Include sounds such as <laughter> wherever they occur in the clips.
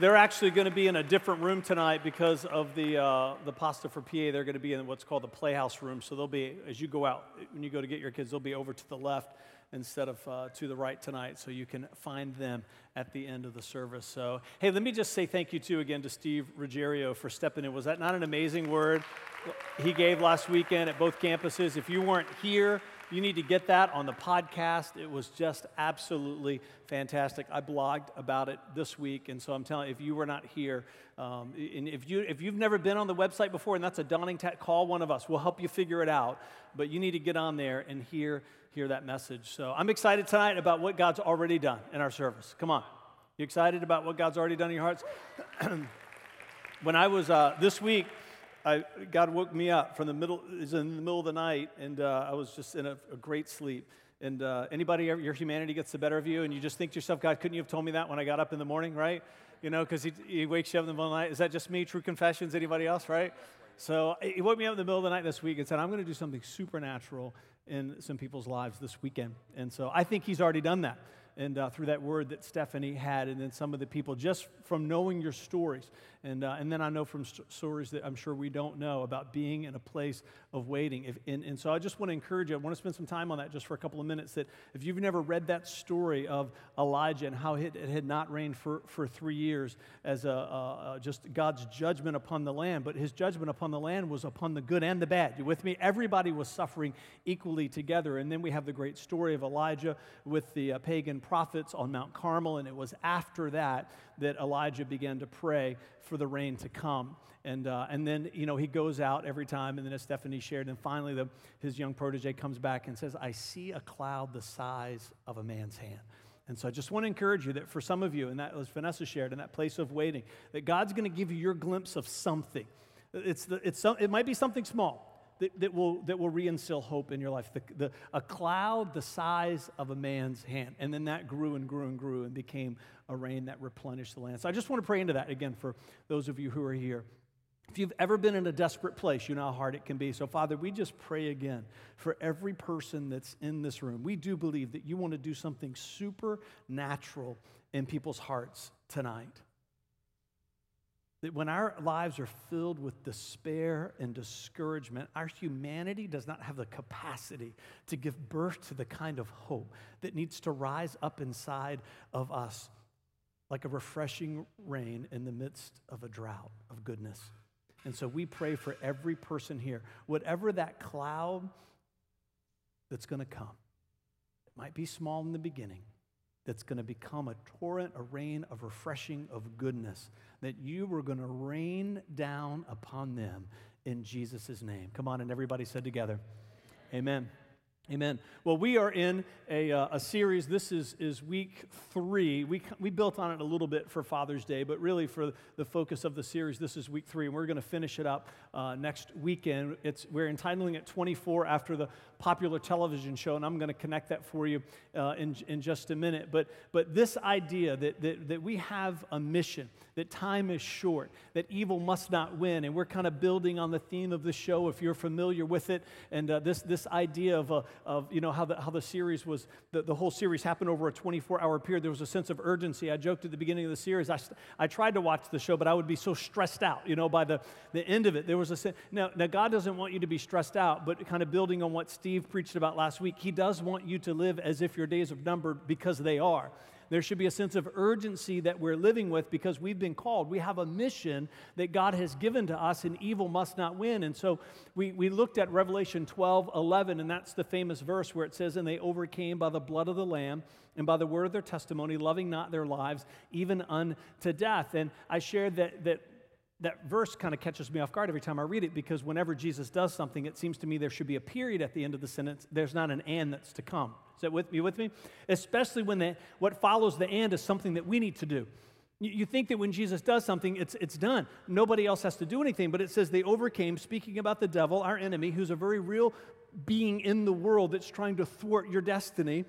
they're actually going to be in a different room tonight because of the, uh, the pasta for PA. They're going to be in what's called the Playhouse room. So they'll be, as you go out, when you go to get your kids, they'll be over to the left instead of uh, to the right tonight. So you can find them at the end of the service. So, hey, let me just say thank you too again to Steve Ruggiero for stepping in. Was that not an amazing word he gave last weekend at both campuses? If you weren't here, you need to get that on the podcast. It was just absolutely fantastic. I blogged about it this week, and so I'm telling you, if you were not here, um, and if, you, if you've never been on the website before and that's a daunting task, call one of us. We'll help you figure it out. But you need to get on there and hear, hear that message. So I'm excited tonight about what God's already done in our service. Come on. You excited about what God's already done in your hearts? <clears throat> when I was uh, this week, I, God woke me up from the middle, was in the middle of the night, and uh, I was just in a, a great sleep. And uh, anybody, your humanity gets the better of you, and you just think to yourself, God, couldn't you have told me that when I got up in the morning, right? You know, because he, he wakes you up in the middle of the night. Is that just me? True confessions? Anybody else, right? So he woke me up in the middle of the night this week and said, I'm going to do something supernatural in some people's lives this weekend. And so I think he's already done that and uh, through that word that Stephanie had, and then some of the people, just from knowing your stories. And, uh, and then I know from st- stories that I'm sure we don't know about being in a place of waiting. If, and, and so I just want to encourage you, I want to spend some time on that just for a couple of minutes. That if you've never read that story of Elijah and how it, it had not rained for, for three years as a, a, a, just God's judgment upon the land, but his judgment upon the land was upon the good and the bad. You with me? Everybody was suffering equally together. And then we have the great story of Elijah with the uh, pagan prophets on Mount Carmel, and it was after that that Elijah began to pray for the rain to come. And, uh, and then, you know, he goes out every time, and then as Stephanie shared, and finally the, his young protege comes back and says, I see a cloud the size of a man's hand. And so I just want to encourage you that for some of you, and that was Vanessa shared, in that place of waiting, that God's going to give you your glimpse of something. It's the, it's some, it might be something small, that, that, will, that will reinstill hope in your life. The, the, a cloud the size of a man's hand. And then that grew and grew and grew and became a rain that replenished the land. So I just want to pray into that again for those of you who are here. If you've ever been in a desperate place, you know how hard it can be. So, Father, we just pray again for every person that's in this room. We do believe that you want to do something supernatural in people's hearts tonight. That when our lives are filled with despair and discouragement, our humanity does not have the capacity to give birth to the kind of hope that needs to rise up inside of us like a refreshing rain in the midst of a drought of goodness. And so we pray for every person here, whatever that cloud that's going to come, it might be small in the beginning, that's going to become a torrent, a rain of refreshing of goodness, that you were going to rain down upon them in Jesus' name. Come on, and everybody said together, Amen. Amen. Well, we are in a, uh, a series. This is, is week three. We, we built on it a little bit for Father's Day, but really for the focus of the series, this is week three. And we're going to finish it up uh, next weekend. It's, we're entitling it 24 after the popular television show, and I'm going to connect that for you uh, in, in just a minute. But, but this idea that, that, that we have a mission, that time is short, that evil must not win, and we're kind of building on the theme of the show if you're familiar with it, and uh, this, this idea of a of you know how the, how the series was the, the whole series happened over a 24 hour period. There was a sense of urgency. I joked at the beginning of the series i, I tried to watch the show but i would be so stressed out you know by the, the end of it. There was a sense now, now god doesn't want you to be stressed out but kind of building on what steve preached about last week he does want you to live as if your days are numbered because they are there should be a sense of urgency that we're living with because we've been called. We have a mission that God has given to us, and evil must not win. And so we, we looked at Revelation 12 11, and that's the famous verse where it says, And they overcame by the blood of the Lamb and by the word of their testimony, loving not their lives, even unto death. And I shared that, that that verse kind of catches me off guard every time I read it because whenever Jesus does something, it seems to me there should be a period at the end of the sentence. There's not an and that's to come. Is that with me? With me? Especially when the, what follows the and is something that we need to do. You, you think that when Jesus does something, it's, it's done. Nobody else has to do anything. But it says they overcame, speaking about the devil, our enemy, who's a very real being in the world that's trying to thwart your destiny.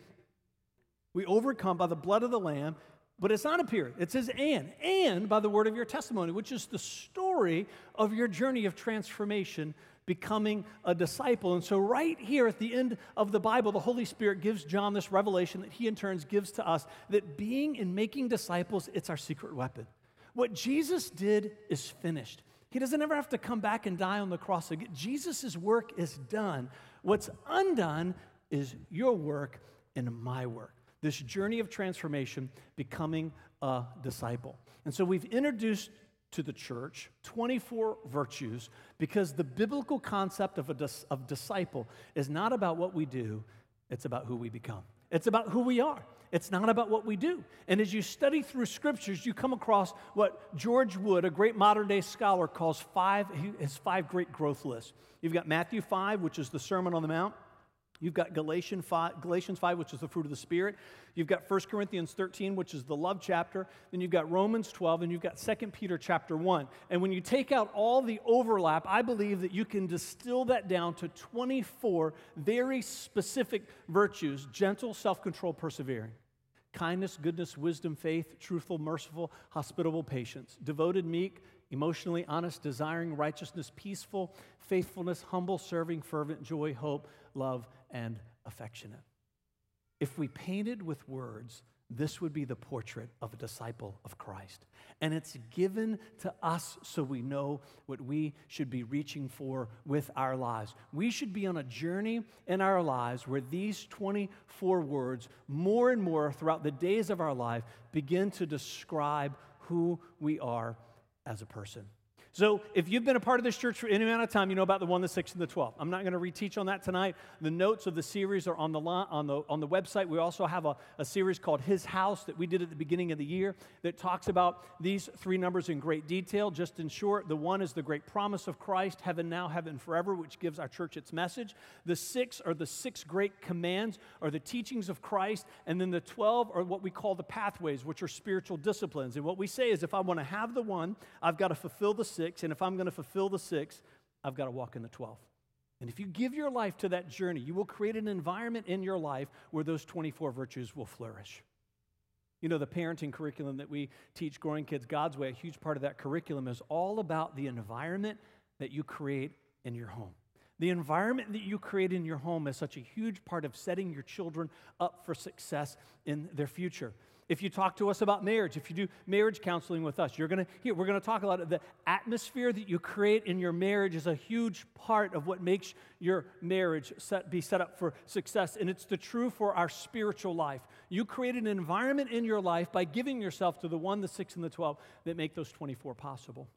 We overcome by the blood of the Lamb but it's not a period. It says and. And by the word of your testimony, which is the story of your journey of transformation, becoming a disciple. And so, right here at the end of the Bible, the Holy Spirit gives John this revelation that he in turns gives to us that being and making disciples, it's our secret weapon. What Jesus did is finished. He doesn't ever have to come back and die on the cross again. Jesus' work is done. What's undone is your work and my work. This journey of transformation, becoming a disciple. And so we've introduced to the church 24 virtues because the biblical concept of a dis- of disciple is not about what we do, it's about who we become. It's about who we are. It's not about what we do. And as you study through scriptures, you come across what George Wood, a great modern day scholar, calls five, his five great growth lists. You've got Matthew 5, which is the Sermon on the Mount. You've got Galatians 5, Galatians 5, which is the fruit of the Spirit. You've got 1 Corinthians 13, which is the love chapter. Then you've got Romans 12, and you've got 2 Peter chapter 1. And when you take out all the overlap, I believe that you can distill that down to 24 very specific virtues gentle, self control, persevering. Kindness, goodness, wisdom, faith, truthful, merciful, hospitable, patience, devoted, meek, emotionally honest, desiring righteousness, peaceful, faithfulness, humble, serving, fervent, joy, hope, love, and affectionate. If we painted with words, this would be the portrait of a disciple of Christ. And it's given to us so we know what we should be reaching for with our lives. We should be on a journey in our lives where these 24 words, more and more throughout the days of our life, begin to describe who we are as a person. So, if you've been a part of this church for any amount of time, you know about the 1, the 6, and the 12. I'm not going to reteach on that tonight. The notes of the series are on the, on the, on the website. We also have a, a series called His House that we did at the beginning of the year that talks about these three numbers in great detail. Just in short, the 1 is the great promise of Christ, heaven now, heaven forever, which gives our church its message. The 6 are the six great commands or the teachings of Christ. And then the 12 are what we call the pathways, which are spiritual disciplines. And what we say is if I want to have the 1, I've got to fulfill the 6 six, and if I'm going to fulfill the six, I've got to walk in the 12. And if you give your life to that journey, you will create an environment in your life where those 24 virtues will flourish. You know, the parenting curriculum that we teach growing kids God's way, a huge part of that curriculum is all about the environment that you create in your home. The environment that you create in your home is such a huge part of setting your children up for success in their future. If you talk to us about marriage, if you do marriage counseling with us, you're to hear, we're to talk a lot of the atmosphere that you create in your marriage is a huge part of what makes your marriage set, be set up for success. And it's the true for our spiritual life. You create an environment in your life by giving yourself to the one, the six, and the 12 that make those 24 possible.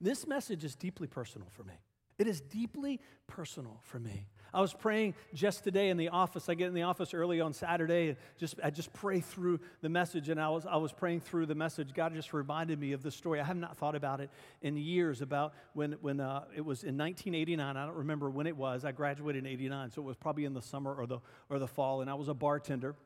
This message is deeply personal for me. It is deeply personal for me. I was praying just today in the office. I get in the office early on Saturday and just I just pray through the message. And I was I was praying through the message. God just reminded me of this story. I have not thought about it in years about when when uh, it was in 1989. I don't remember when it was. I graduated in 89, so it was probably in the summer or the or the fall. And I was a bartender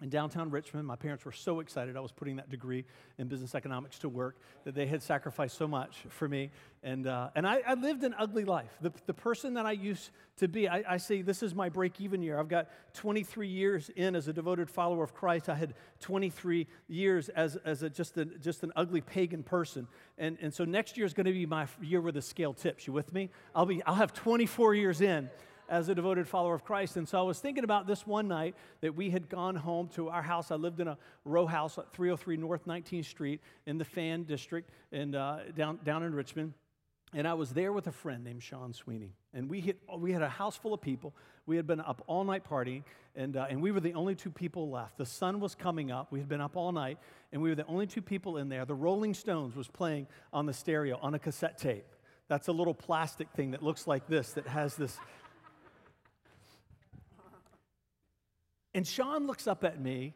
in downtown Richmond. My parents were so excited I was putting that degree in business economics to work that they had sacrificed so much for me. And, uh, and I, I, lived an ugly life. The, the person that I used to be, I, I say this is my break even year. I've got 23 years in as a devoted follower of Christ. I had 23 years as, as a, just, a, just an ugly pagan person. And, and so next year is going to be my year where the scale tips. You with me? I'll, be, I'll have 24 years in as a devoted follower of Christ. And so I was thinking about this one night that we had gone home to our house. I lived in a row house at 303 North 19th Street in the Fan District and uh, down, down in Richmond. And I was there with a friend named Sean Sweeney. And we, hit, we had a house full of people. We had been up all night partying, and, uh, and we were the only two people left. The sun was coming up. We had been up all night, and we were the only two people in there. The Rolling Stones was playing on the stereo on a cassette tape. That's a little plastic thing that looks like this, that has this And Sean looks up at me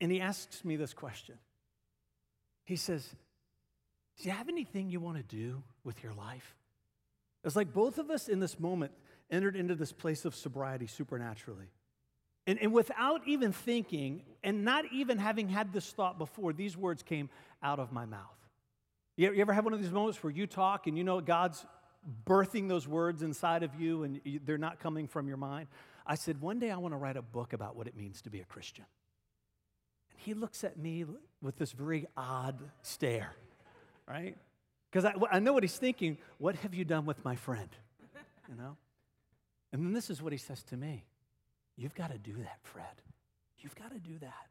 and he asks me this question. He says, Do you have anything you want to do with your life? It's like both of us in this moment entered into this place of sobriety supernaturally. And, and without even thinking, and not even having had this thought before, these words came out of my mouth. You, you ever have one of these moments where you talk and you know God's birthing those words inside of you and they're not coming from your mind? I said, One day I want to write a book about what it means to be a Christian. And he looks at me with this very odd stare, right? Because I, I know what he's thinking. What have you done with my friend? You know? And then this is what he says to me You've got to do that, Fred. You've got to do that.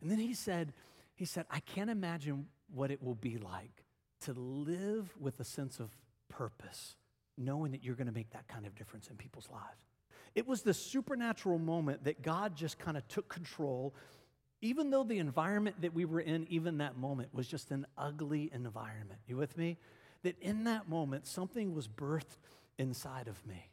And then he said, he said, I can't imagine what it will be like to live with a sense of purpose, knowing that you're going to make that kind of difference in people's lives. It was the supernatural moment that God just kind of took control, even though the environment that we were in, even that moment, was just an ugly environment. You with me? That in that moment, something was birthed inside of me.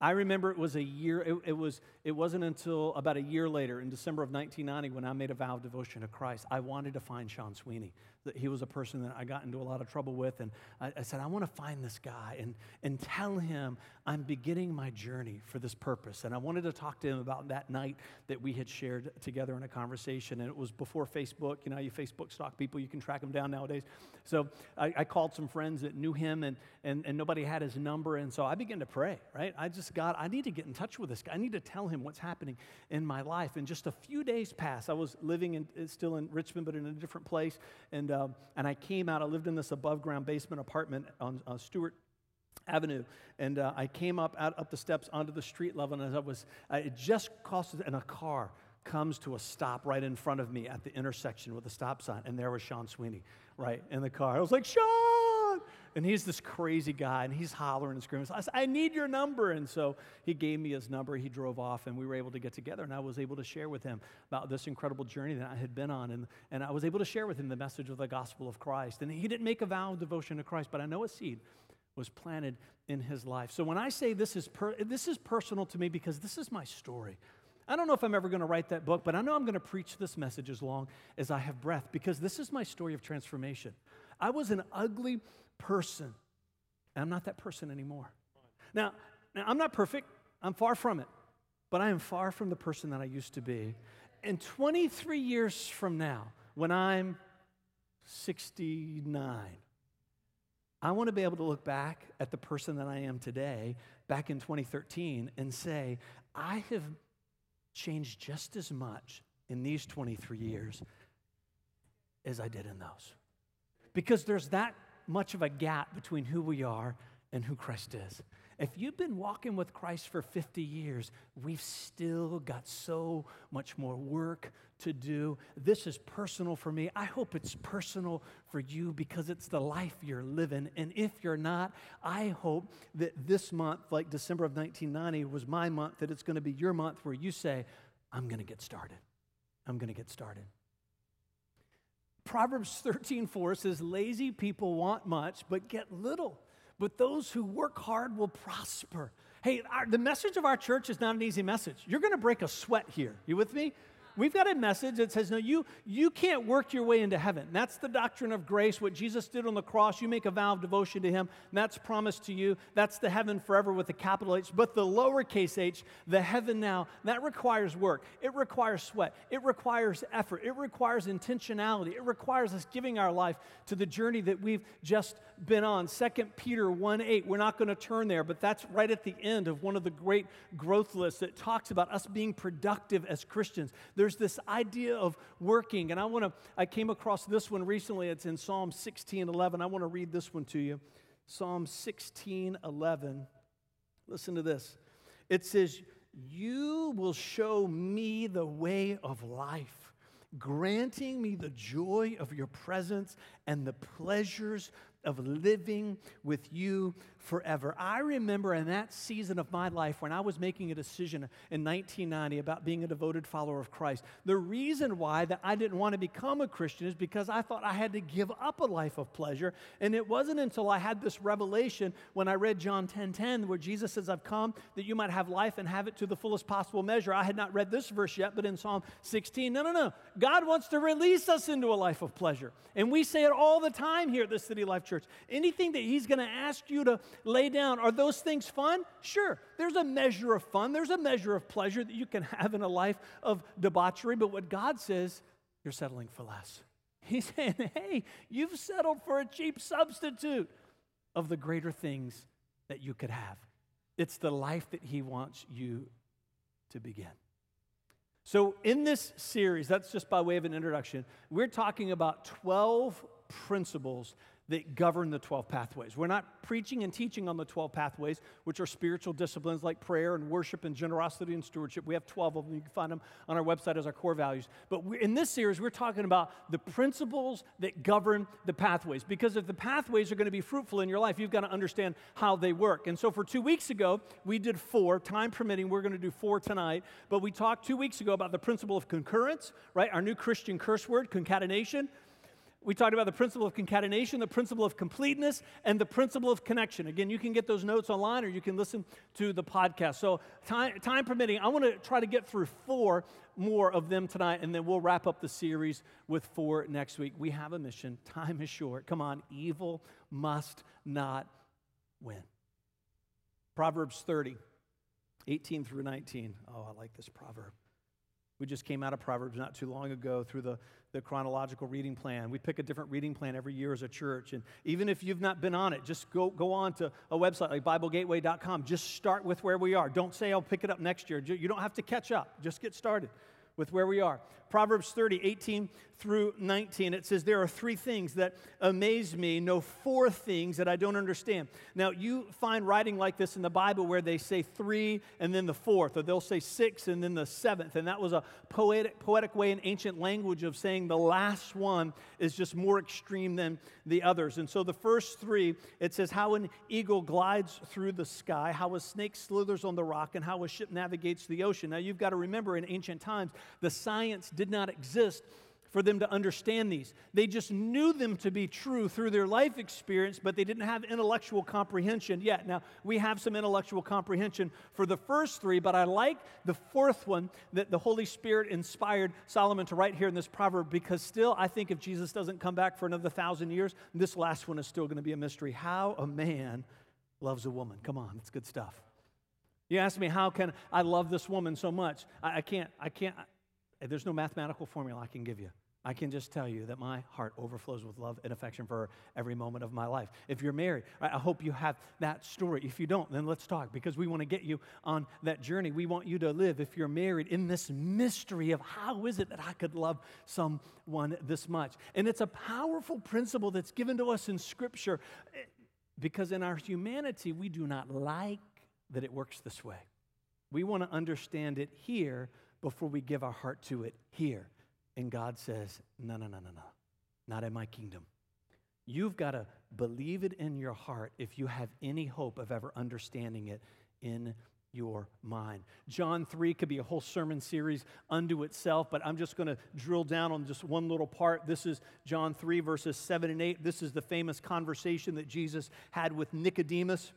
I remember it was a year, it, it, was, it wasn't until about a year later, in December of 1990, when I made a vow of devotion to Christ. I wanted to find Sean Sweeney that he was a person that I got into a lot of trouble with. And I, I, said, I want to find this guy and, and tell him I'm beginning my journey for this purpose. And I wanted to talk to him about that night that we had shared together in a conversation. And it was before Facebook. You know, you Facebook stalk people, you can track them down nowadays. So I, I called some friends that knew him, and, and, and nobody had his number. And so I began to pray, right? I just, God, I need to get in touch with this guy. I need to tell him what's happening in my life. And just a few days passed. I was living in, still in Richmond, but in a different place. And and I came out. I lived in this above ground basement apartment on uh, Stuart Avenue, and uh, I came up out up the steps onto the street level, and as I was, it just crossed, and a car comes to a stop right in front of me at the intersection with a stop sign, and there was Sean Sweeney right in the car. I was like, Sean! And he's this crazy guy, and he's hollering and screaming. I said, I need your number. And so he gave me his number. He drove off, and we were able to get together. And I was able to share with him about this incredible journey that I had been on. And, and I was able to share with him the message of the gospel of Christ. And he didn't make a vow of devotion to Christ, but I know a seed was planted in his life. So when I say this is, per, this is personal to me because this is my story. I don't know if I'm ever going to write that book, but I know I'm going to preach this message as long as I have breath because this is my story of transformation. I was an ugly person. And I'm not that person anymore. Now, now, I'm not perfect, I'm far from it, but I am far from the person that I used to be. And 23 years from now, when I'm 69, I want to be able to look back at the person that I am today, back in 2013, and say, I have changed just as much in these 23 years as I did in those. Because there's that much of a gap between who we are and who Christ is. If you've been walking with Christ for 50 years, we've still got so much more work to do. This is personal for me. I hope it's personal for you because it's the life you're living. And if you're not, I hope that this month, like December of 1990 was my month, that it's going to be your month where you say, I'm going to get started. I'm going to get started. Proverbs 13, 4 says, Lazy people want much, but get little. But those who work hard will prosper. Hey, our, the message of our church is not an easy message. You're going to break a sweat here. You with me? We've got a message that says, no, you, you can't work your way into heaven. That's the doctrine of grace, what Jesus did on the cross. You make a vow of devotion to him, that's promised to you. That's the heaven forever with a capital H. But the lowercase h, the heaven now, that requires work. It requires sweat. It requires effort. It requires intentionality. It requires us giving our life to the journey that we've just been on. 2 Peter 1 8, we're not going to turn there, but that's right at the end of one of the great growth lists that talks about us being productive as Christians. There's this idea of working, and I want to, I came across this one recently. It's in Psalm 16 11. I want to read this one to you. Psalm 16 11. Listen to this. It says, You will show me the way of life granting me the joy of your presence and the pleasures of living with you forever. I remember in that season of my life when I was making a decision in 1990 about being a devoted follower of Christ. The reason why that I didn't want to become a Christian is because I thought I had to give up a life of pleasure. And it wasn't until I had this revelation when I read John 10:10 10, 10, where Jesus says, "I've come that you might have life and have it to the fullest possible measure." I had not read this verse yet, but in Psalm 16, no, no, no. God wants to release us into a life of pleasure. And we say it all the time here at the City Life Church. Anything that he's going to ask you to lay down. Are those things fun? Sure. There's a measure of fun, there's a measure of pleasure that you can <laughs> have in a life of debauchery. But what God says, you're settling for less. <laughs> He's saying, hey, you've settled for a cheap substitute of the greater things that you could have. It's the life that He wants you to begin. So, in this series, that's just by way of an introduction, we're talking about 12 principles that govern the 12 pathways. We're not preaching and teaching on the 12 pathways, which are spiritual disciplines like prayer and worship and generosity and stewardship. We have 12 of them. You can find them on our website as our core values. But in this series, we're talking about the principles that govern the pathways. Because if the pathways are going to be fruitful in your life, you've got to understand how they work. And so for two weeks ago, we did four. Time permitting, we're going to do four tonight. But we talked two weeks ago about the principle of concurrence, right? Our new Christian curse word, concatenation we talked about the principle of concatenation, the principle of completeness, and the principle of connection. Again, you can get those notes online or you can listen to the podcast. So, time, time permitting, I want to try to get through four more of them tonight, and then we'll wrap up the series with four next week. We have a mission. Time is short. Come on, evil must not win. Proverbs 30, 18 through 19. Oh, I like this proverb. We just came out of Proverbs not too long ago through the the chronological reading plan. We pick a different reading plan every year as a church. And even if you've not been on it, just go, go on to a website like BibleGateway.com. Just start with where we are. Don't say, I'll pick it up next year. You don't have to catch up, just get started with where we are. Proverbs 30, 18 through 19, it says, There are three things that amaze me, no four things that I don't understand. Now, you find writing like this in the Bible where they say three and then the fourth, or they'll say six and then the seventh. And that was a poetic, poetic way in ancient language of saying the last one is just more extreme than the others. And so the first three, it says, How an eagle glides through the sky, how a snake slithers on the rock, and how a ship navigates the ocean. Now, you've got to remember in ancient times, the science did not exist for them to understand these. They just knew them to be true through their life experience, but they didn't have intellectual comprehension yet. Now, we have some intellectual comprehension for the first three, but I like the fourth one that the Holy Spirit inspired Solomon to write here in this proverb because still, I think if Jesus doesn't come back for another thousand years, this last one is still going to be a mystery. How a man loves a woman. Come on, it's good stuff. You ask me, how can I love this woman so much? I, I can't, I can't, there's no mathematical formula I can give you. I can just tell you that my heart overflows with love and affection for every moment of my life. If you're married, I hope you have that story. If you don't, then let's talk because we want to get you on that journey. We want you to live, if you're married, in this mystery of how is it that I could love someone this much. And it's a powerful principle that's given to us in Scripture eh, because in our humanity, we do not like that it works this way. We want to understand it here before we give our heart to it here. And God says, No, no, no, no, no, not in my kingdom. You've got to believe it in your heart if you have any hope of ever understanding it in your mind. John 3 could be a whole sermon series unto itself, but I'm just going to drill down on just one little part. This is John 3, verses 7 and 8. This is the famous conversation that Jesus had with Nicodemus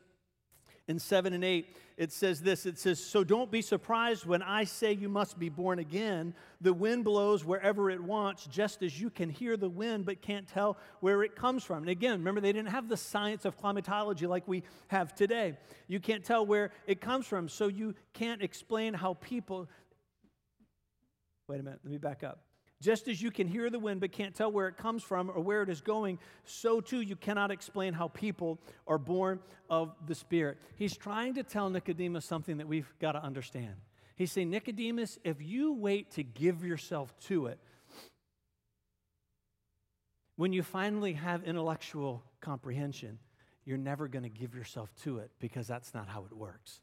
in 7 and 8, it says this it says, So don't be surprised when I say you must be born again. The wind blows wherever it wants, just as you can hear the wind but can't tell where it comes from. And again, remember, they didn't have the science of climatology like we have today. You can't tell where it comes from, so you can't explain how people. Wait a minute, let me back up. Just as you can hear the wind but can't tell where it comes from or where it is going, so too you cannot explain how people are born of the Spirit. He's trying to tell Nicodemus something that we've got to understand. He's saying, Nicodemus, if you wait to give yourself to it, when you finally have intellectual comprehension, you're never going to give yourself to it because that's not how it works.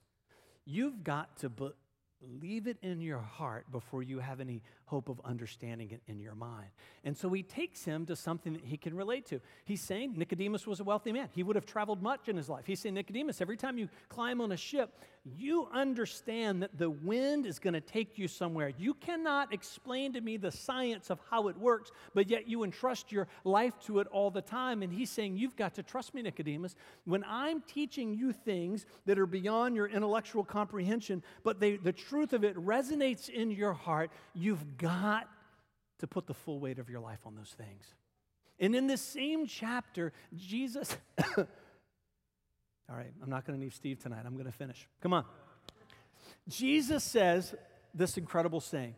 You've got to believe it in your heart before you have any hope of understanding it in your mind. And so he takes him to something that he can relate to. He's saying Nicodemus was a wealthy man. He would have traveled much in his life. He's saying, Nicodemus, every time you climb on a ship, you understand that the wind is going to take you somewhere. You cannot explain to me the science of how it works, but yet you entrust your life to it all the time. And he's saying, You've got to trust me, Nicodemus. When I'm teaching you things that are beyond your intellectual comprehension, but they, the truth of it resonates in your heart, you've got to put the full weight of your life on those things. And in this same chapter, Jesus. <coughs> All right, I'm not going to leave Steve tonight. I'm going to finish. Come on. Jesus says this incredible saying.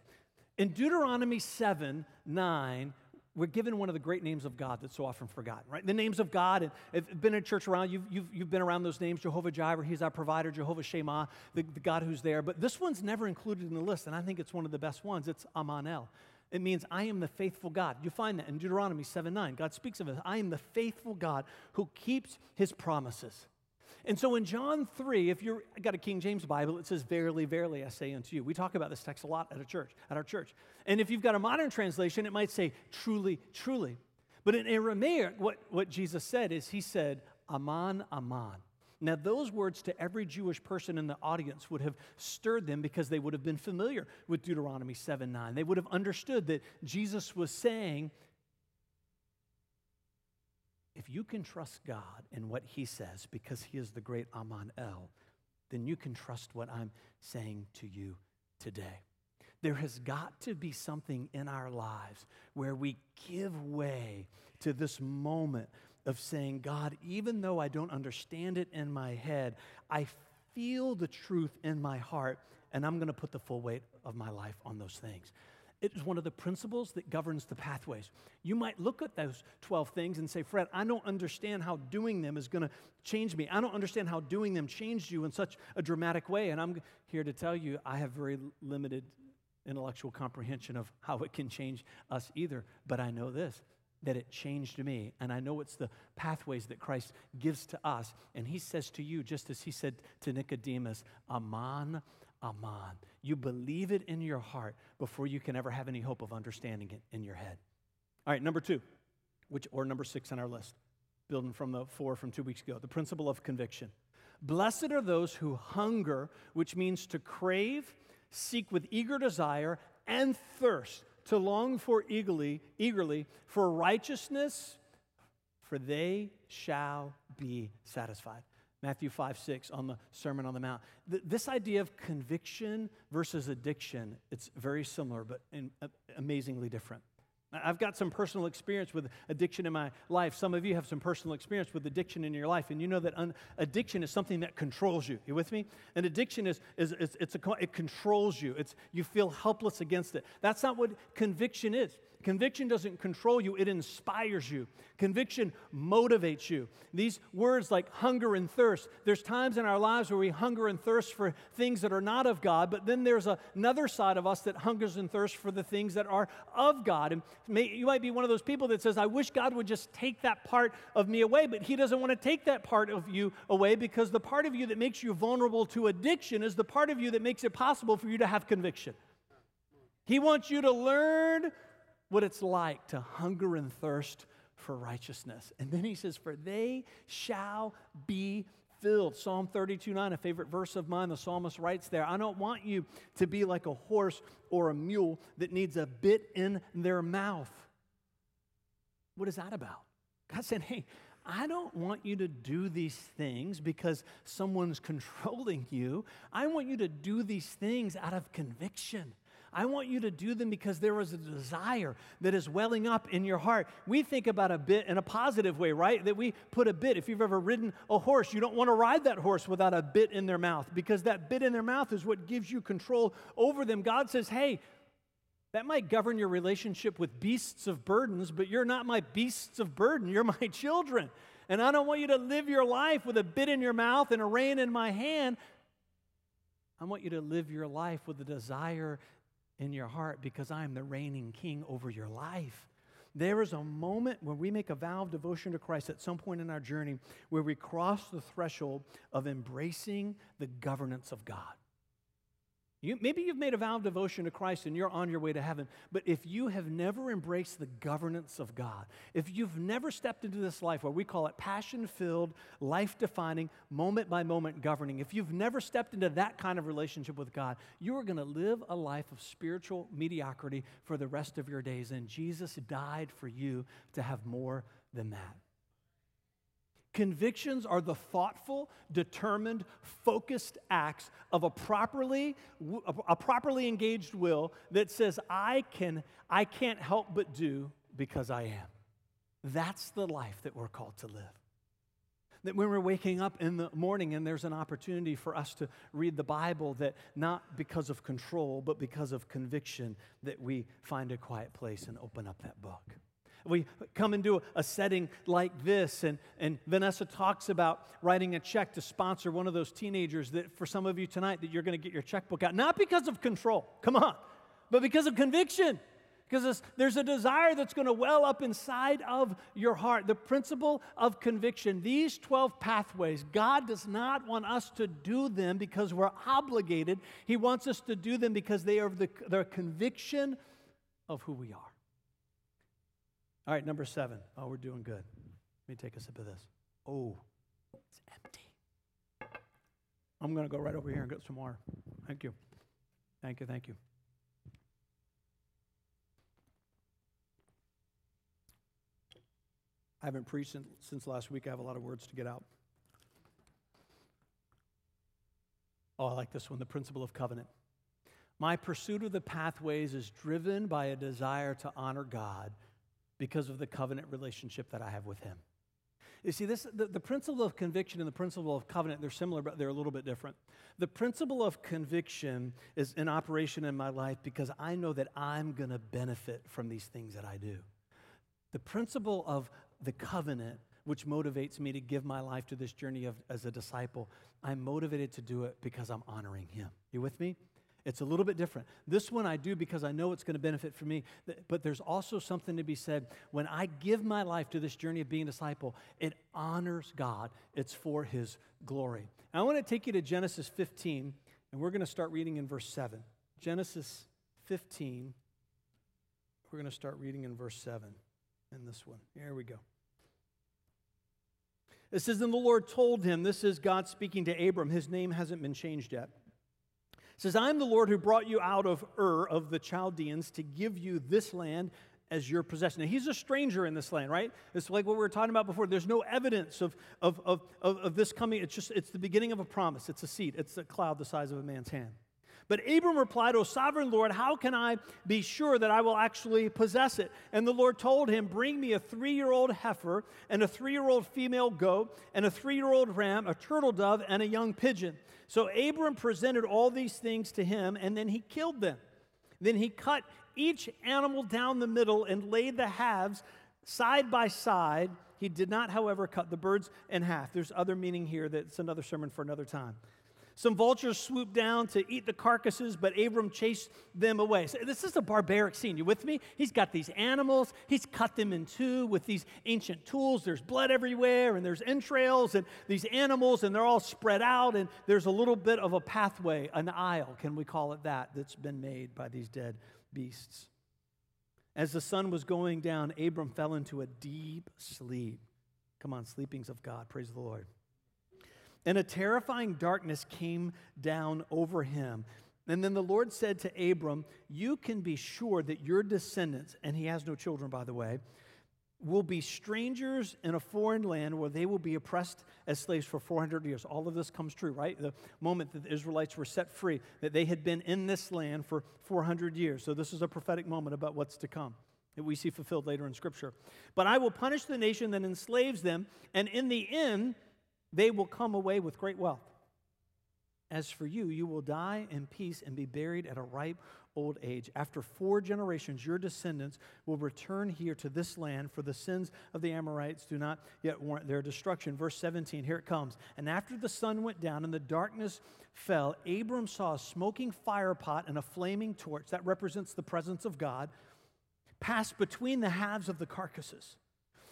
In Deuteronomy 7 9, we're given one of the great names of God that's so often forgotten, right? The names of God, and if you've been in church around, you've, you've, you've been around those names Jehovah Jireh, He's our provider, Jehovah Shammah, the, the God who's there. But this one's never included in the list, and I think it's one of the best ones. It's Amanel. It means I am the faithful God. You find that in Deuteronomy 7 9. God speaks of it. I am the faithful God who keeps his promises. And so in John 3, if you've got a King James Bible, it says, Verily, verily, I say unto you. We talk about this text a lot at a church, at our church. And if you've got a modern translation, it might say, Truly, truly. But in Aramaic, what, what Jesus said is, He said, Aman, Aman. Now, those words to every Jewish person in the audience would have stirred them because they would have been familiar with Deuteronomy 7 9. They would have understood that Jesus was saying, if you can trust God in what He says because He is the great Aman El, then you can trust what I'm saying to you today. There has got to be something in our lives where we give way to this moment of saying, God, even though I don't understand it in my head, I feel the truth in my heart, and I'm going to put the full weight of my life on those things. It is one of the principles that governs the pathways. You might look at those 12 things and say, Fred, I don't understand how doing them is going to change me. I don't understand how doing them changed you in such a dramatic way. And I'm here to tell you, I have very limited intellectual comprehension of how it can change us either. But I know this that it changed me. And I know it's the pathways that Christ gives to us. And he says to you, just as he said to Nicodemus, Aman, Aman. You believe it in your heart before you can ever have any hope of understanding it in your head. All right, number two, which or number six on our list, building from the four from two weeks ago, the principle of conviction. Blessed are those who hunger, which means to crave, seek with eager desire, and thirst to long for eagerly, eagerly for righteousness, for they shall be satisfied. Matthew 5, 6 on the Sermon on the Mount. this idea of conviction versus addiction, it's very similar, but in, uh, amazingly different. I've got some personal experience with addiction in my life. Some of you have some personal experience with addiction in your life, and you know that un- addiction is something that controls you. You with me? And addiction is, is, is it's a, it controls you. It's, you feel helpless against it. That's not what conviction is. Conviction doesn't control you, it inspires you. Conviction motivates you. These words like hunger and thirst, there's times in our lives where we hunger and thirst for things that are not of God, but then there's another side of us that hungers and thirsts for the things that are of God. And may, you might be one of those people that says, I wish God would just take that part of me away, but He doesn't want to take that part of you away because the part of you that makes you vulnerable to addiction is the part of you that makes it possible for you to have conviction. He wants you to learn what it's like to hunger and thirst for righteousness. And then he says, For they shall be filled. Psalm 32 9, a favorite verse of mine, the psalmist writes there, I don't want you to be like a horse or a mule that needs a bit in their mouth. What is that about? God said, Hey, I don't want you to do these things because someone's <laughs> controlling you. I want you to do these things out of conviction. I want you to do them because there is a desire that is welling up in your heart. We think about a bit in a positive way, right? That we put a bit. If you've ever ridden a horse, you don't want to ride that horse without a bit in their mouth because that bit in their mouth is what gives you control over them. God says, hey, that might govern your relationship with beasts of burdens, but you're not my beasts of burden. You're <laughs> my children. And I don't want you to live your life with a bit in your mouth and a rein in my hand. I want you to live your life with a desire in your heart because I am the reigning king over your life. There is a moment when we make a vow of devotion to Christ at some point in our journey where we cross the threshold of embracing the governance of God. You, maybe you've made a vow of devotion to Christ and you're on your way to heaven, but if you have never embraced the governance of God, if you've never stepped into this life where we call it passion filled, life defining, moment by moment governing, if you've never stepped into that kind of relationship with God, you are going to live a life of spiritual mediocrity for the rest of your days. And Jesus died for you to have more than that. Convictions are the thoughtful, determined, focused acts of a properly, a properly engaged will that says, I, can, I can't help but do because I am. That's the life that we're called to live. That when we're waking up in the morning and there's an opportunity for us to read the Bible, that not because of control, but because of conviction, that we find a quiet place and open up that book we come into a setting like this, and, and Vanessa talks about writing a check to sponsor one of those teenagers that for some of you tonight that you're going to get your checkbook out, not because of control, come on, but because of conviction. Because there's a desire that's going to well up inside of your heart. The principle of conviction. These 12 pathways, God does not want us to do them because we're obligated. He wants us to do them because they are the, the conviction of who we are. All right, number seven. Oh, we're doing good. Let me take a sip of this. Oh, it's empty. I'm going to go right over here and get some more. Thank you. Thank you. Thank you. I haven't preached since, since last week. I have a lot of words to get out. Oh, I like this one the principle of covenant. My pursuit of the pathways is driven by a desire to honor God because of the covenant relationship that I have with Him. You see, this, the, the principle of conviction and the principle of covenant, they're similar, but they're a little bit different. The principle of conviction is in operation in my life because I know that I'm going to benefit from these things that I do. The principle of the covenant, which motivates me to give my life to this journey of, as a disciple, I'm motivated to do it because I'm honoring Him. You with me? It's a little bit different. This one I do because I know it's going to benefit for me. But there's also something to be said. When I give my life to this journey of being a disciple, it honors God, it's for His glory. And I want to take you to Genesis 15, and we're going to start reading in verse 7. Genesis 15, we're going to start reading in verse 7 in this one. Here we go. It says, Then the Lord told him, This is God speaking to Abram. His name hasn't been changed yet. Says, I am the Lord who brought you out of Ur of the Chaldeans to give you this land as your possession. Now, he's a stranger in this land, right? It's like what we were talking about before. There's no evidence of, of, of, of, of this coming. It's just, it's the beginning of a promise. It's a seed. It's a cloud the size of a man's hand. But Abram replied, O sovereign Lord, how can I be sure that I will actually possess it? And the Lord told him, Bring me a three year old heifer, and a three year old female goat, and a three year old ram, a turtle dove, and a young pigeon. So Abram presented all these things to him, and then he killed them. Then he cut each animal down the middle and laid the halves side by side. He did not, however, cut the birds in half. There's other meaning here that's another sermon for another time. Some vultures swooped down to eat the carcasses, but Abram chased them away. So this is a barbaric scene. You with me? He's got these animals. He's cut them in two with these ancient tools. There's blood everywhere, and there's entrails, and these animals, and they're all spread out, and there's a little bit of a pathway, an aisle, can we call it that, that's been made by these dead beasts. As the sun was going down, Abram fell into a deep sleep. Come on, sleepings of God. Praise the Lord. And a terrifying darkness came down over him. And then the Lord said to Abram, You can be sure that your descendants, and he has no children, by the way, will be strangers in a foreign land where they will be oppressed as slaves for 400 years. All of this comes true, right? The moment that the Israelites were set free, that they had been in this land for 400 years. So this is a prophetic moment about what's to come that we see fulfilled later in Scripture. But I will punish the nation that enslaves them, and in the end, they will come away with great wealth. As for you, you will die in peace and be buried at a ripe old age. After four generations, your descendants will return here to this land, for the sins of the Amorites do not yet warrant their destruction. Verse 17, here it comes. And after the sun went down and the darkness fell, Abram saw a smoking fire pot and a flaming torch, that represents the presence of God, pass between the halves of the carcasses.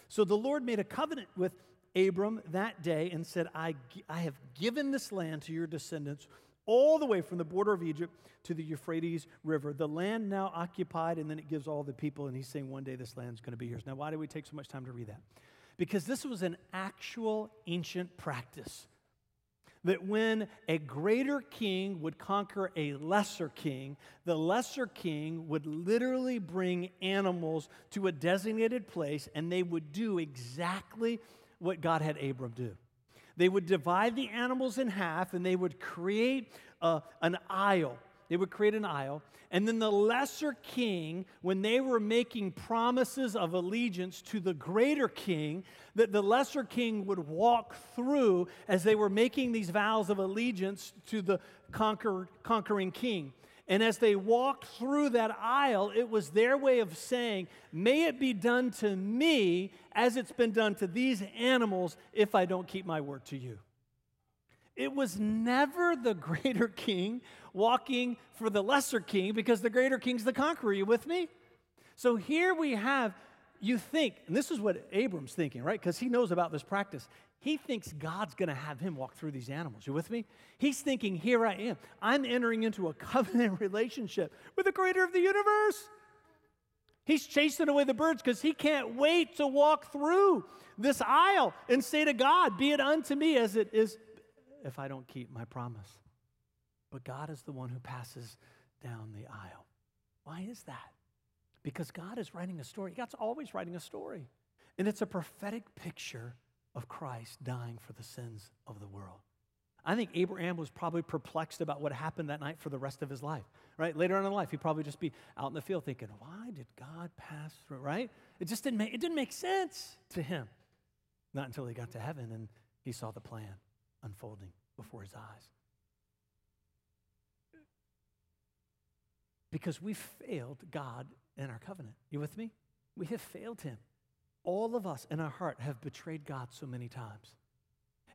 So the Lord made a covenant with Abram that day and said, I, I have given this land to your descendants all the way from the border of Egypt to the Euphrates River. The land now occupied, and then it gives all the people, and he's saying one day this land's going to be yours. Now, why do we take so much time to read that? Because this was an actual ancient practice. That when a greater king would conquer a lesser king, the lesser king would literally bring animals to a designated place and they would do exactly what God had Abram do. They would divide the animals in half and they would create an aisle. They would create an aisle. And then the lesser king, when they were making promises of allegiance to the greater king, that the lesser king would walk through as they were making these vows of allegiance to the conquer, conquering king. And as they walked through that aisle, it was their way of saying, May it be done to me as it's been done to these animals if I don't keep my word to you. It was never the <laughs> greater king walking for the lesser king because the greater king's the conqueror. You with me? So here we have, you think, and this is what Abram's thinking, right? Because he knows about this practice. He thinks God's going to have him walk through these animals. You with me? He's thinking, here I am. I'm entering into a <laughs> covenant relationship with the creator of the universe. He's chasing away the birds because he can't wait to walk through this aisle and say to God, Be it unto me as it is if I don't keep my promise. But God is the one who passes down the aisle. Why is that? Because God is writing a story. God's always writing a story. And it's a prophetic picture of Christ dying for the sins of the world. I think Abraham was probably perplexed about what happened that night for the rest of his life, right? Later on in life, he'd probably just be out in the field thinking, why did God pass through, right? It just didn't make, it didn't make sense to him. Not until he got to heaven and he saw the plan unfolding before his eyes. Because we failed God in our covenant. You with me? We have failed him. All of us in our heart have betrayed God so many times.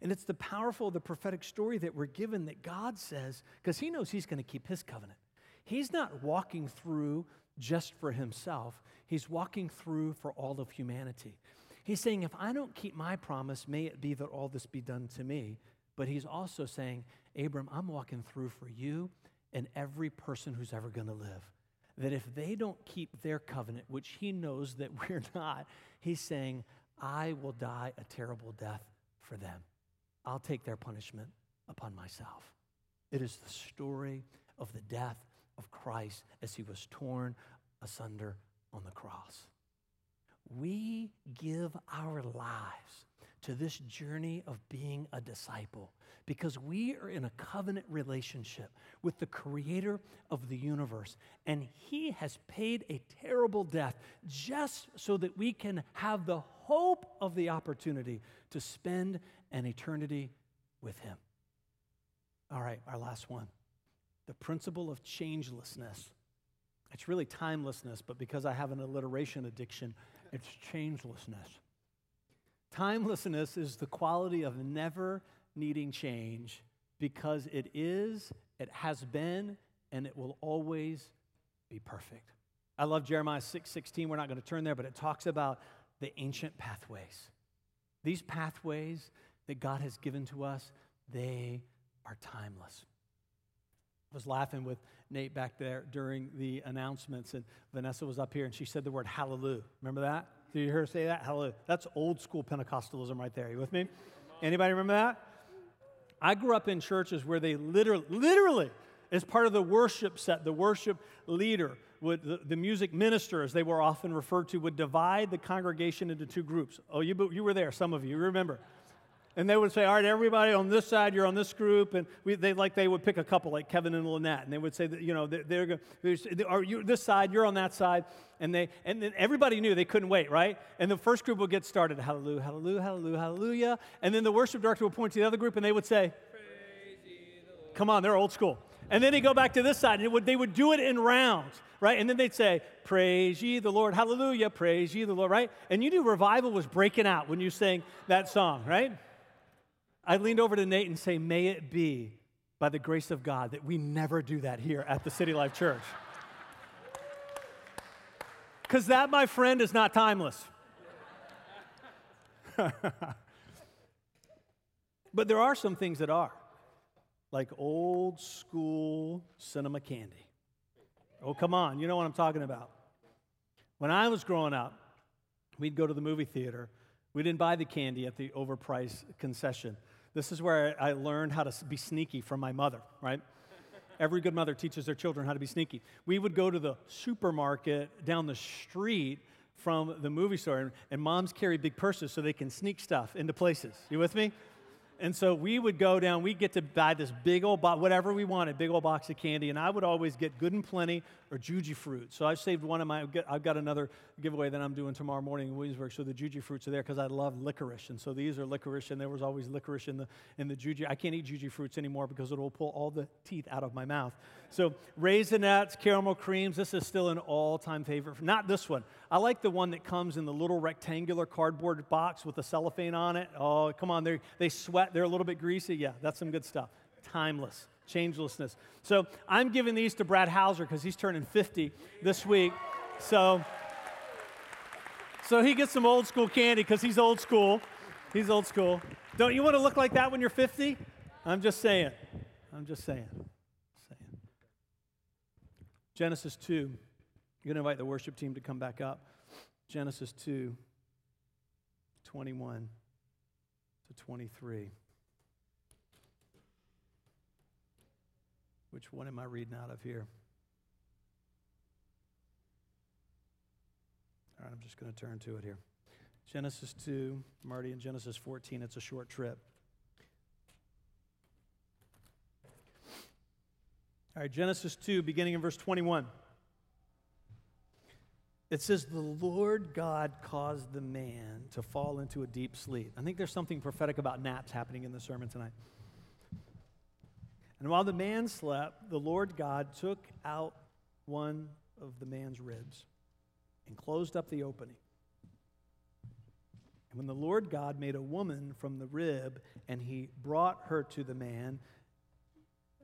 And it's the powerful, the prophetic story that we're given that God says, because He knows He's going to keep His covenant. He's not walking through just for Himself, He's walking through for all of humanity. He's saying, if I don't keep my promise, may it be that all this be done to me. But He's also saying, Abram, I'm walking through for you and every person who's ever going to live. That if they don't keep their covenant, which He knows that <laughs> we're not, He's saying, I will die a terrible death for them. I'll take their punishment upon myself. It is the story of the death of Christ as he was torn asunder on the cross. We give our lives to this journey of being a disciple because we are in a covenant relationship with the creator of the universe. And he has paid a terrible death just so that we can have the hope of the opportunity to spend an eternity with him. All right, our last one the principle of changelessness. It's really timelessness, but because I have an alliteration addiction, it's changelessness. Timelessness is the quality of never needing change because it is, it has been, and it will always be perfect. I love Jeremiah 6 16. We're not going to turn there, but it talks about the ancient pathways. These pathways that God has given to us, they are timeless. I was laughing with Nate back there during the announcements, and Vanessa was up here and she said the word hallelujah. Remember that? Did you hear her say that? Hallelujah. That's old school Pentecostalism right there. You with me? Anybody remember that? I grew up in churches where they literally, literally, as part of the worship set, the worship leader would, the, the, music minister, as they were often referred to, would divide the congregation into two groups. Oh, you, you were there, some of you, you remember. And they would say, all right, everybody on this side, you're on this group. And we, they, like, they would pick a couple like Kevin and Lynette. And they would say that, you know, they're, they're going are you this side, you're on that side. And, they, and then everybody knew they couldn't wait, right? And the first group would get started, hallelujah, hallelujah, hallelujah, hallelujah. And then the worship director would point to the other group and they would say, come on, they're old school. And then they go back to this side and would, they would do it in rounds right? And then they'd say, Praise ye the Lord, hallelujah, praise ye the Lord, right? And you knew revival was breaking out when you sang that song, right? I leaned over to Nate and say, May it be by the grace of God that we never do that here at the City Life Church. Because that, my friend, is not timeless. <laughs> but there are some things that are, like old school cinema candy. Oh, come on, you know what I'm talking about. When I was growing up, we'd go to the movie theater. We didn't buy the candy at the overpriced concession. This is where I learned how to be sneaky from my mother, right? Every good mother teaches their children how to be sneaky. We would go to the supermarket down the street from the movie store, and, and moms carry big purses so they can sneak stuff into places. You with me? And so we would go down, we'd get to buy this big old box, whatever we wanted, big old box of candy. And I would always get Good and Plenty or Jujyfruit. So I've saved one of my, I've got another giveaway that I'm doing tomorrow morning in Williamsburg. So the Jujyfruits are there because I love licorice. And so these are licorice, and there was always licorice in the, in the Juji. I can't eat Jujyfruits anymore because it will pull all the teeth out of my mouth. So Raisinets, caramel creams, this is still an all time favorite. Not this one. I like the one that comes in the little rectangular cardboard box with the cellophane on it. Oh, come on, they they they're a little bit greasy. Yeah, that's some good stuff. Timeless, changelessness. So I'm giving these to Brad Hauser because he's turning 50 this week. So So he gets some old school candy because he's old school. He's old school. Don't you want to look like that when you're 50? I'm just saying. I'm just saying. saying. Genesis 2. You're going to invite the worship team to come back up. Genesis 2, 21 to 23. Which one am I reading out of here? All right, I'm just going to turn to it here. Genesis 2, Marty, and Genesis 14. It's a short trip. All right, Genesis 2, beginning in verse 21. It says, The Lord God caused the man to fall into a deep sleep. I think there's something prophetic about naps happening in the sermon tonight. And while the man slept, the Lord God took out one of the man's ribs and closed up the opening. And when the Lord God made a woman from the rib and he brought her to the man,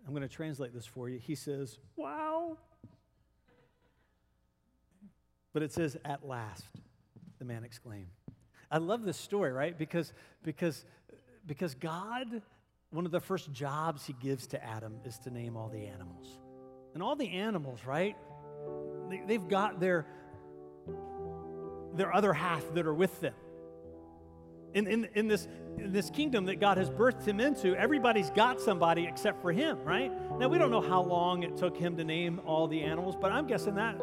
I'm going to translate this for you. He says, Wow. But it says, At last, the man exclaimed. I love this story, right? Because, because, because God, one of the first jobs he gives to Adam is to name all the animals. And all the animals, right? They, they've got their, their other half that are with them. In, in, in, this, in this kingdom that God has birthed him into, everybody's got somebody except for him, right? Now, we don't know how long it took him to name all the animals, but I'm guessing that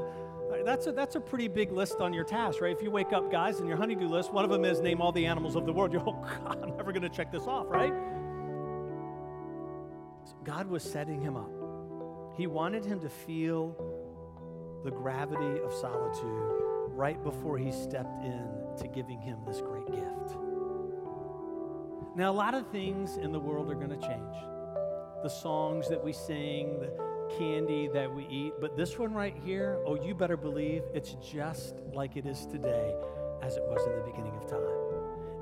that's a, that's a pretty big list on your task, right? If you wake up, guys, and your honeydew list, one of them is name all the animals of the world. <laughs> You're, oh, God, I'm never going to check this off, right? God was setting him up. He wanted him to feel the gravity of solitude right before he stepped in to giving him this great gift. Now, a lot of things in the world are going to change. The songs that we sing, the candy that we eat, but this one right here, oh, you better believe it's just like it is today as it was in the beginning of time.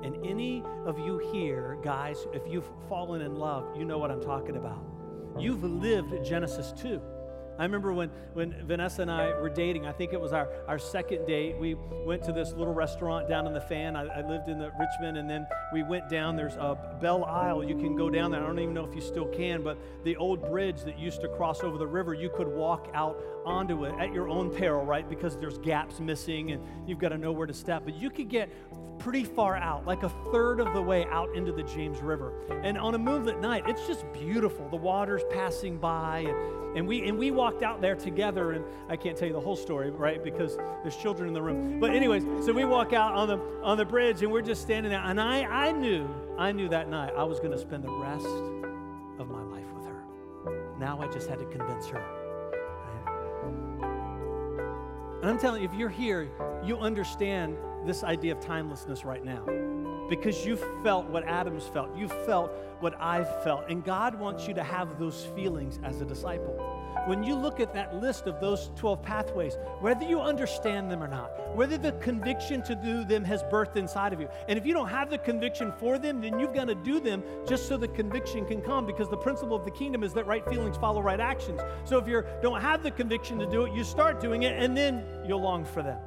And any of you here, guys, if you've fallen in love, you know what I'm talking about. You've lived Genesis 2. I remember when, when Vanessa and I were dating, I think it was our, our second date. We went to this little restaurant down in the fan. I, I lived in the Richmond, and then we went down. There's a Belle Isle. You can go down there. I don't even know if you still can, but the old bridge that used to cross over the river, you could walk out onto it at your own peril, right? Because there's gaps missing and you've got to know where to step. But you could get pretty far out, like a third of the way out into the James River. And on a moonlit night, it's just beautiful. The water's passing by, and, and we and we walked out there together. And I can't tell you the whole story, right? Because there's children in the room. But anyways, so we walk out on the on the bridge, and we're just standing there. And I I knew I knew that night I was going to spend the rest of my life with her. Now I just had to convince her. And I'm telling you, if you're here, you understand this idea of timelessness right now because you felt what Adam's felt. You felt what I've felt. And God wants you to have those feelings as a disciple. When you look at that list of those 12 pathways, whether you understand them or not, whether the conviction to do them has birthed inside of you, and if you don't have the conviction for them, then you've got to do them just so the conviction can come because the principle of the kingdom is that right feelings follow right actions. So if you don't have the conviction to do it, you start doing it and then you'll long for them.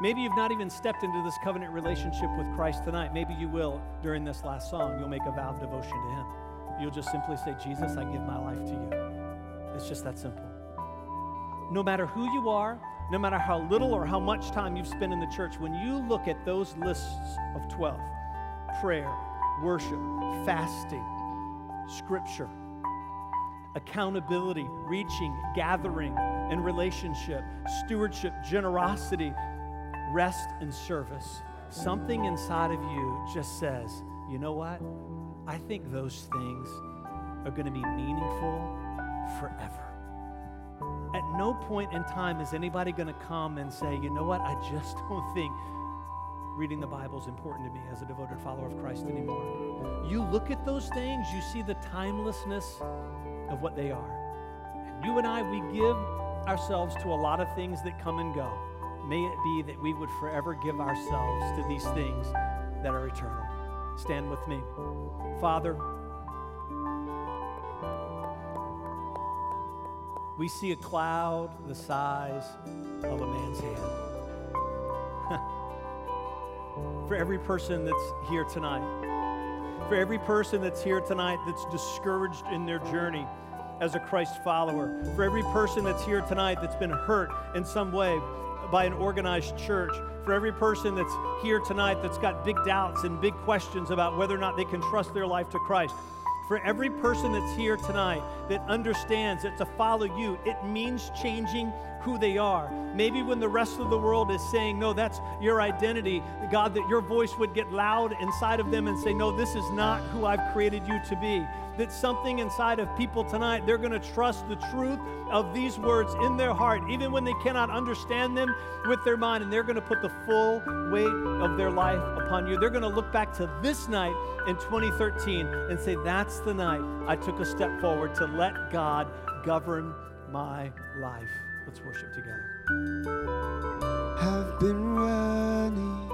Maybe you've not even stepped into this covenant relationship with Christ tonight. Maybe you will during this last song. You'll make a vow of devotion to Him. You'll just simply say, Jesus, I give my life to you. It's just that simple. No matter who you are, no matter how little or how much time you've spent in the church, when you look at those lists of 12 prayer, worship, fasting, scripture, accountability, reaching, gathering, and relationship, stewardship, generosity, rest and service, something inside of you just says, you know what? I think those things are going to be meaningful forever. At no point in time is anybody going to come and say, you know what? I just <laughs> don't think reading the Bible is important to me as a devoted follower of Christ anymore. You look at those things, you see the timelessness of what they are. And you and I, we give ourselves to a lot of things that come and go may it be that we would forever give ourselves to these things that are eternal. Stand with me. Father, we see a cloud the size of a man's hand. <laughs> for every person that's here tonight, for every person that's here tonight that's discouraged in their journey as a Christ follower, for every person that's here tonight that's been hurt in some way by an organized church, for every person that's here tonight that's got big doubts and big questions about whether or not they can trust their life to Christ. For every person that's here tonight that understands that to follow you, it means changing who they are. Maybe when the rest of the world is saying, no, that's your identity, God, that your voice would get loud inside of them and say, no, this is not who I've created you to be. That something inside of people tonight, they're going to trust the truth of these words in their heart, even when they cannot understand them with their mind, and they're going to put the full weight of their life upon you. They're going to look back to this night in 2013 and say, that's the night I took a step forward to let God govern my life. Let's worship together. Have been running.